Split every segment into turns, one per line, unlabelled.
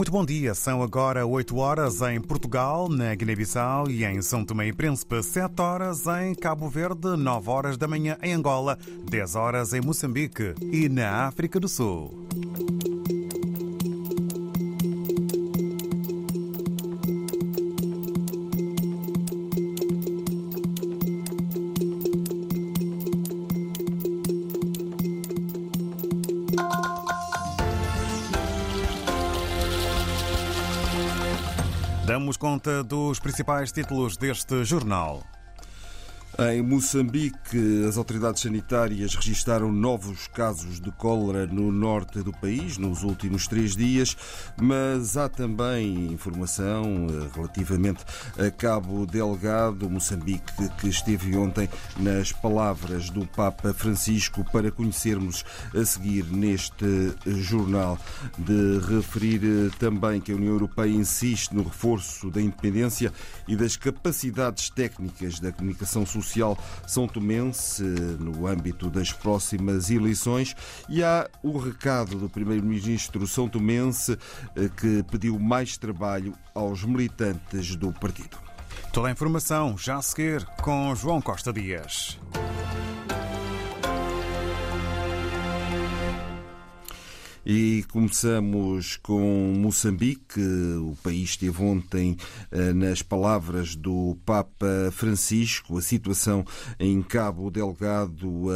Muito bom dia. São agora 8 horas em Portugal, na Guiné-Bissau e em São Tomé e Príncipe, 7 horas em Cabo Verde, 9 horas da manhã em Angola, 10 horas em Moçambique e na África do Sul. Damos conta dos principais títulos deste jornal.
Em Moçambique, as autoridades sanitárias registaram novos casos de cólera no norte do país nos últimos três dias, mas há também informação eh, relativamente a Cabo Delgado, Moçambique, que esteve ontem nas palavras do Papa Francisco para conhecermos a seguir neste jornal. De referir eh, também que a União Europeia insiste no reforço da independência e das capacidades técnicas da comunicação social social são tomense no âmbito das próximas eleições e há o recado do primeiro-ministro são tomense eh, que pediu mais trabalho aos militantes do partido.
Toda a informação já a seguir com João Costa Dias.
E começamos com Moçambique. O país esteve ontem eh, nas palavras do Papa Francisco, a situação em Cabo Delgado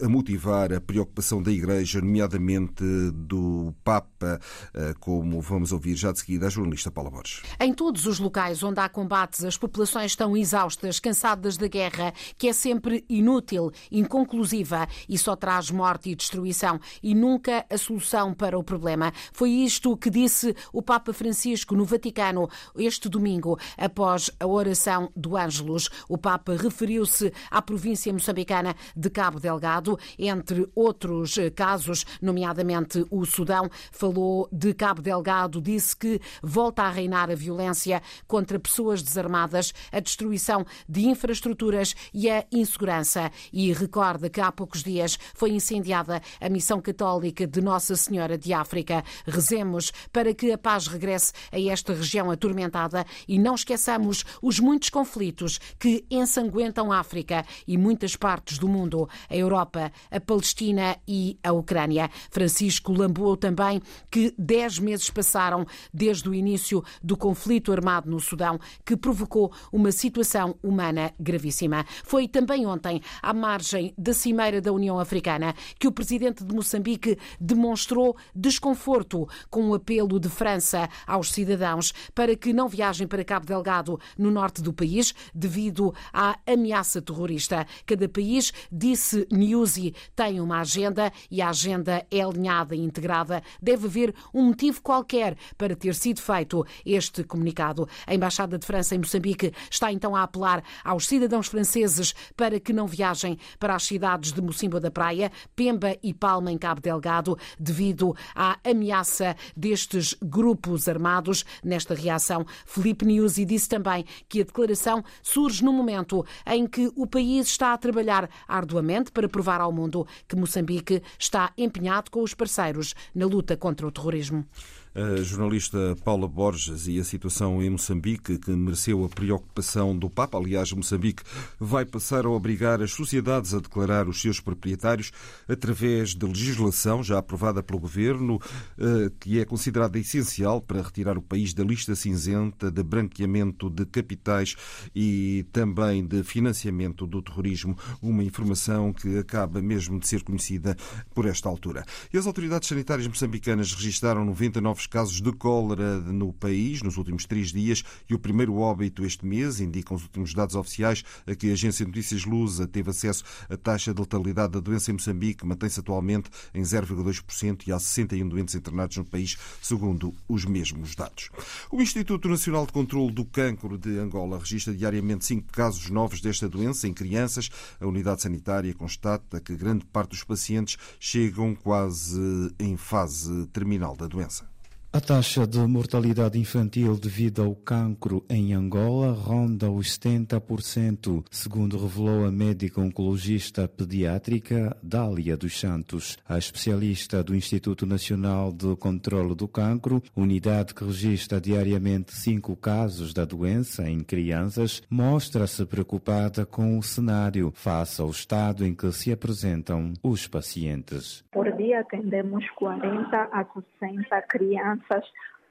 a motivar a preocupação da Igreja, nomeadamente do Papa, eh, como vamos ouvir já de seguida a jornalista Paula Borges.
Em todos os locais onde há combates, as populações estão exaustas, cansadas da guerra, que é sempre inútil, inconclusiva e só traz morte e destruição e nunca a solução solução para o problema. Foi isto que disse o Papa Francisco no Vaticano este domingo, após a oração do Ângelus. O Papa referiu-se à província moçambicana de Cabo Delgado, entre outros casos, nomeadamente o Sudão. Falou de Cabo Delgado, disse que volta a reinar a violência contra pessoas desarmadas, a destruição de infraestruturas e a insegurança. E recorda que há poucos dias foi incendiada a missão católica de Nossa Senhora Senhora de África. Rezemos para que a paz regresse a esta região atormentada e não esqueçamos os muitos conflitos que ensanguentam a África e muitas partes do mundo, a Europa, a Palestina e a Ucrânia. Francisco lambuou também que dez meses passaram desde o início do conflito armado no Sudão, que provocou uma situação humana gravíssima. Foi também ontem, à margem da Cimeira da União Africana, que o presidente de Moçambique demonstrou desconforto com o apelo de França aos cidadãos para que não viajem para Cabo Delgado, no norte do país, devido à ameaça terrorista. Cada país, disse Newsy, tem uma agenda e a agenda é alinhada e integrada. Deve haver um motivo qualquer para ter sido feito este comunicado. A Embaixada de França em Moçambique está então a apelar aos cidadãos franceses para que não viajem para as cidades de Mocimbo da Praia, Pemba e Palma, em Cabo Delgado, devido devido à ameaça destes grupos armados. Nesta reação, Felipe Nyusi disse também que a declaração surge no momento em que o país está a trabalhar arduamente para provar ao mundo que Moçambique está empenhado com os parceiros na luta contra o terrorismo
a jornalista Paula Borges e a situação em Moçambique, que mereceu a preocupação do Papa. Aliás, Moçambique vai passar a obrigar as sociedades a declarar os seus proprietários através de legislação já aprovada pelo governo, eh, que é considerada essencial para retirar o país da lista cinzenta de branqueamento de capitais e também de financiamento do terrorismo. Uma informação que acaba mesmo de ser conhecida por esta altura. E as autoridades sanitárias moçambicanas registaram 99 casos de cólera no país nos últimos três dias e o primeiro óbito este mês, indicam os últimos dados oficiais a que a agência de notícias Lusa teve acesso. A taxa de letalidade da doença em Moçambique mantém-se atualmente em 0,2% e há 61 doentes internados no país, segundo os mesmos dados. O Instituto Nacional de Controlo do Cancro de Angola registra diariamente cinco casos novos desta doença em crianças. A unidade sanitária constata que grande parte dos pacientes chegam quase em fase terminal da doença.
A taxa de mortalidade infantil devido ao cancro em Angola ronda os 70%, segundo revelou a médica oncologista pediátrica Dália dos Santos. A especialista do Instituto Nacional de Controlo do Cancro, unidade que registra diariamente cinco casos da doença em crianças, mostra-se preocupada com o cenário face ao estado em que se apresentam os pacientes.
Por dia atendemos 40 a 60 crianças crianças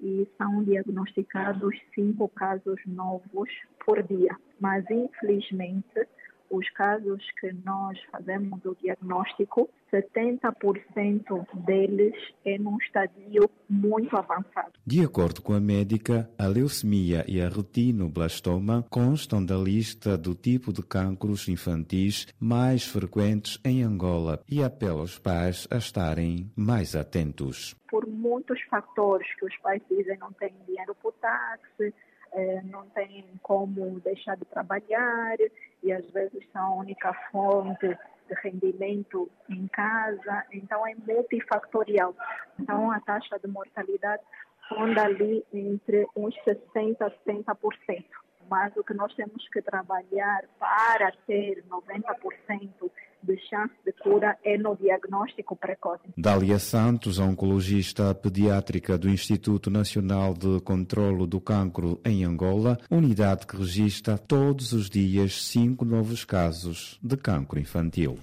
e são diagnosticados cinco casos novos por dia. Mas, infelizmente, os casos que nós fazemos o diagnóstico, 70% deles é num estadio muito avançado.
De acordo com a médica, a leucemia e a retinoblastoma constam da lista do tipo de cancros infantis mais frequentes em Angola e apela aos pais a estarem mais atentos.
Por muitos fatores que os pais dizem não têm dinheiro para o táxi, eh, não têm como deixar de trabalhar e às vezes são a única fonte de rendimento em casa, então é multifactorial. Então a taxa de mortalidade ronda ali entre uns 60% a 70%. Mas o que nós temos que trabalhar para ter 90% de chance de cura é no diagnóstico precoce.
Dália Santos, oncologista pediátrica do Instituto Nacional de Controlo do Cancro em Angola, unidade que registra todos os dias cinco novos casos de cancro infantil.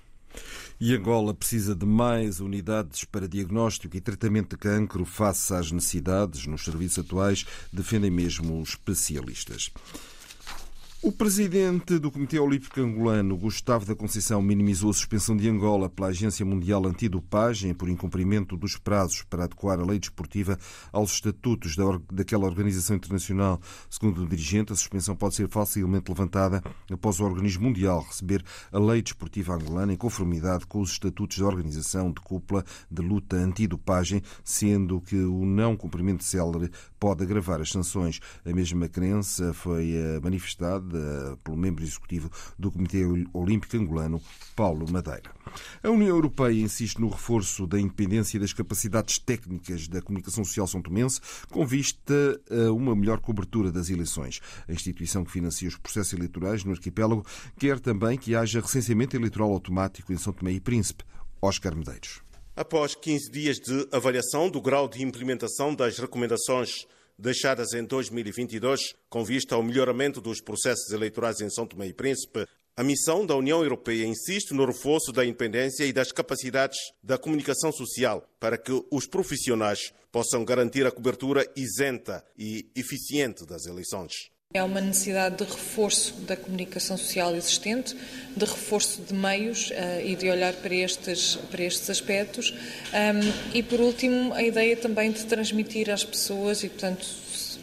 E Angola precisa de mais unidades para diagnóstico e tratamento de cancro face às necessidades nos serviços atuais, defendem mesmo especialistas. O presidente do Comitê Olímpico Angolano, Gustavo da Conceição, minimizou a suspensão de Angola pela Agência Mundial Antidopagem por incumprimento dos prazos para adequar a lei desportiva aos estatutos daquela organização internacional. Segundo o dirigente, a suspensão pode ser facilmente levantada após o organismo mundial receber a lei desportiva angolana em conformidade com os estatutos da organização de cúpula de luta antidopagem, sendo que o não cumprimento célere pode agravar as sanções. A mesma crença foi eh, pelo membro executivo do Comitê Olímpico Angolano, Paulo Madeira. A União Europeia insiste no reforço da independência das capacidades técnicas da comunicação social são tomense, com vista a uma melhor cobertura das eleições. A instituição que financia os processos eleitorais no arquipélago quer também que haja recenseamento eleitoral automático em São Tomé e Príncipe. Oscar Medeiros.
Após 15 dias de avaliação do grau de implementação das recomendações deixadas em 2022 com vista ao melhoramento dos processos eleitorais em São Tomé e Príncipe, a missão da União Europeia insiste no reforço da independência e das capacidades da comunicação social para que os profissionais possam garantir a cobertura isenta e eficiente das eleições.
É uma necessidade de reforço da comunicação social existente, de reforço de meios uh, e de olhar para estes, para estes aspectos. Um, e, por último, a ideia também de transmitir às pessoas e, portanto,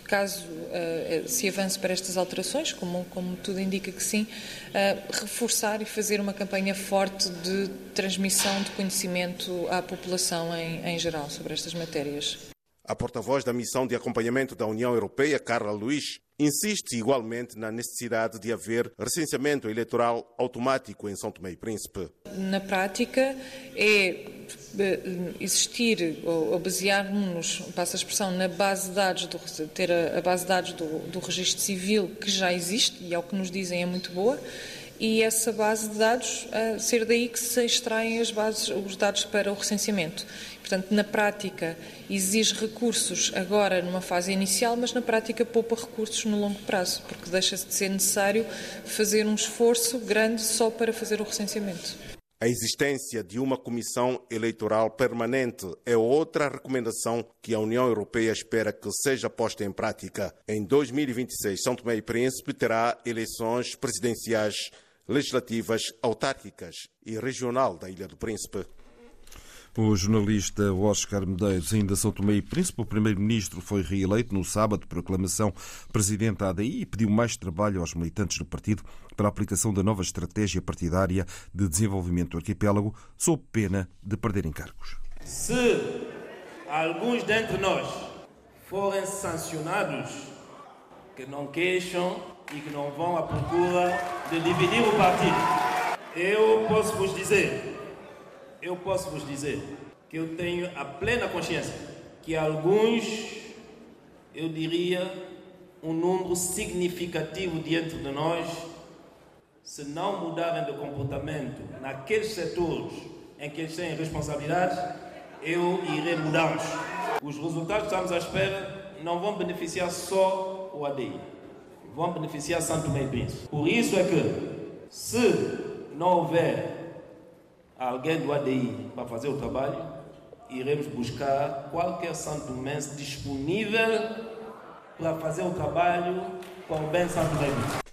caso uh, se avance para estas alterações, como, como tudo indica que sim, uh, reforçar e fazer uma campanha forte de transmissão de conhecimento à população em, em geral sobre estas matérias.
A porta-voz da missão de acompanhamento da União Europeia, Carla Luiz, insiste igualmente na necessidade de haver recenseamento eleitoral automático em São Tomé e Príncipe.
Na prática, é eh, existir ou basear-nos, passa a expressão, na base de dados, do, ter a, base de dados do, do registro civil que já existe e, ao que nos dizem, é muito boa e essa base de dados, ser daí que se extraem as bases, os dados para o recenseamento. Portanto, na prática, exige recursos agora numa fase inicial, mas na prática poupa recursos no longo prazo, porque deixa de ser necessário fazer um esforço grande só para fazer o recenseamento.
A existência de uma comissão eleitoral permanente é outra recomendação que a União Europeia espera que seja posta em prática. Em 2026, São Tomé e Príncipe terá eleições presidenciais, legislativas, autárquicas e regional da Ilha do Príncipe.
O jornalista Oscar Medeiros, ainda São Tomé e Príncipe, o primeiro-ministro foi reeleito no sábado por aclamação presidente da ADI e pediu mais trabalho aos militantes do partido para a aplicação da nova estratégia partidária de desenvolvimento do arquipélago, sob pena de perderem cargos.
Se alguns dentre nós forem sancionados, que não queixam e que não vão à procura de dividir o partido, eu posso vos dizer eu posso vos dizer que eu tenho a plena consciência que alguns, eu diria, um número significativo diante de nós, se não mudarem de comportamento naqueles setores em que eles têm responsabilidades, eu irei mudá-los. Os resultados que estamos à espera não vão beneficiar só o ADI, vão beneficiar Santo Meio Príncipe. Por isso é que, se não houver alguém do ADI para fazer o trabalho, iremos buscar qualquer Santo Mense disponível para fazer o trabalho com o bem Santo Príncipe.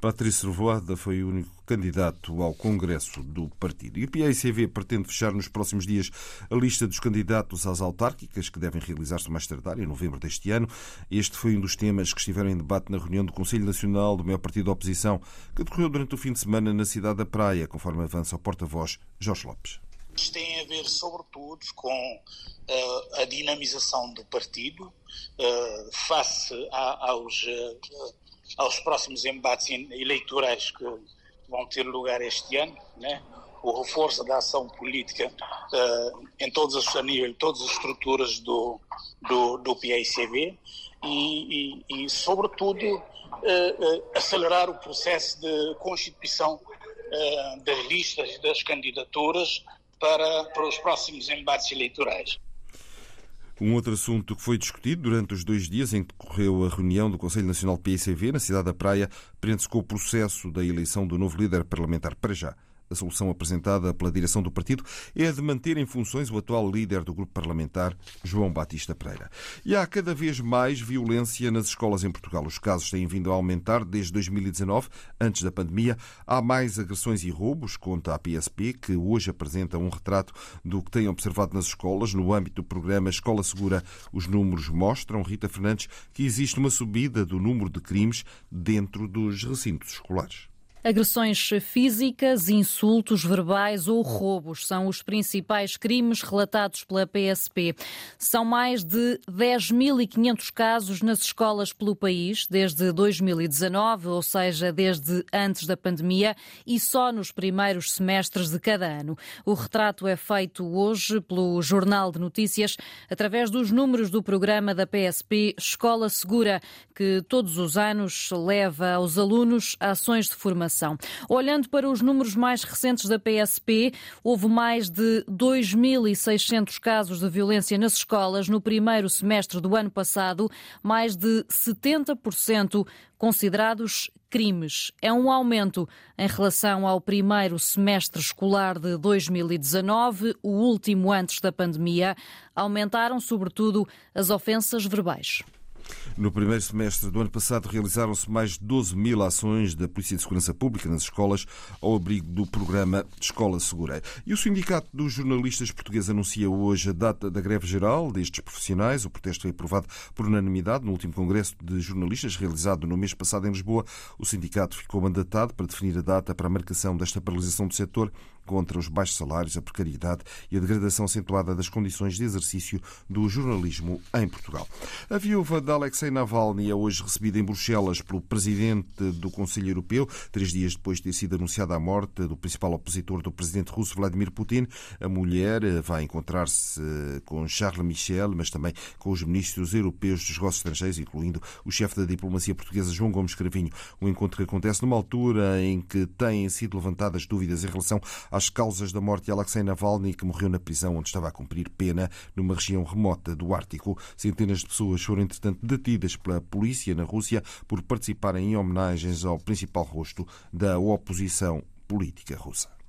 Patrício Revoada foi o único candidato ao Congresso do partido. E o PICV pretende fechar nos próximos dias a lista dos candidatos às autárquicas, que devem realizar-se mais tarde, em novembro deste ano. Este foi um dos temas que estiveram em debate na reunião do Conselho Nacional do maior partido da oposição, que decorreu durante o fim de semana na cidade da Praia, conforme avança o porta-voz Jorge Lopes.
Tem a ver, sobretudo, com uh, a dinamização do partido uh, face a, aos uh, aos próximos embates eleitorais que vão ter lugar este ano, né? o reforço da ação política uh, em todos os, a nível, todas as estruturas do, do, do PICB e, e, e sobretudo, uh, uh, acelerar o processo de constituição das listas das candidaturas para, para os próximos embates eleitorais.
Um outro assunto que foi discutido durante os dois dias em que decorreu a reunião do Conselho Nacional PICV na cidade da Praia prende-se com o processo da eleição do novo líder parlamentar para já. A solução apresentada pela direção do partido é a de manter em funções o atual líder do grupo parlamentar, João Batista Pereira. E há cada vez mais violência nas escolas em Portugal. Os casos têm vindo a aumentar desde 2019, antes da pandemia. Há mais agressões e roubos, conta a PSP, que hoje apresenta um retrato do que tem observado nas escolas. No âmbito do programa Escola Segura, os números mostram, Rita Fernandes, que existe uma subida do número de crimes dentro dos recintos escolares.
Agressões físicas, insultos verbais ou roubos são os principais crimes relatados pela PSP. São mais de 10.500 casos nas escolas pelo país desde 2019, ou seja, desde antes da pandemia, e só nos primeiros semestres de cada ano. O retrato é feito hoje pelo Jornal de Notícias através dos números do programa da PSP Escola Segura, que todos os anos leva aos alunos ações de formação Olhando para os números mais recentes da PSP, houve mais de 2.600 casos de violência nas escolas no primeiro semestre do ano passado, mais de 70% considerados crimes. É um aumento em relação ao primeiro semestre escolar de 2019, o último antes da pandemia. Aumentaram, sobretudo, as ofensas verbais.
No primeiro semestre do ano passado, realizaram-se mais de 12 mil ações da Polícia de Segurança Pública nas escolas ao abrigo do programa Escola Segura. E o Sindicato dos Jornalistas Portugueses anuncia hoje a data da greve geral destes profissionais. O protesto foi aprovado por unanimidade no último Congresso de Jornalistas realizado no mês passado em Lisboa. O sindicato ficou mandatado para definir a data para a marcação desta paralisação do setor contra os baixos salários, a precariedade e a degradação acentuada das condições de exercício do jornalismo em Portugal. A viúva de Alexei Navalny é hoje recebida em Bruxelas pelo presidente do Conselho Europeu, três dias depois de ter sido anunciada a morte do principal opositor do presidente russo Vladimir Putin. A mulher vai encontrar-se com Charles Michel, mas também com os ministros europeus dos negócios estrangeiros, incluindo o chefe da diplomacia portuguesa João Gomes Cravinho. Um encontro que acontece numa altura em que têm sido levantadas dúvidas em relação às causas da morte de Alexei Navalny, que morreu na prisão onde estava a cumprir pena numa região remota do Ártico. Centenas de pessoas foram, entretanto, detidas pela polícia na Rússia por participarem em homenagens ao principal rosto da oposição política russa.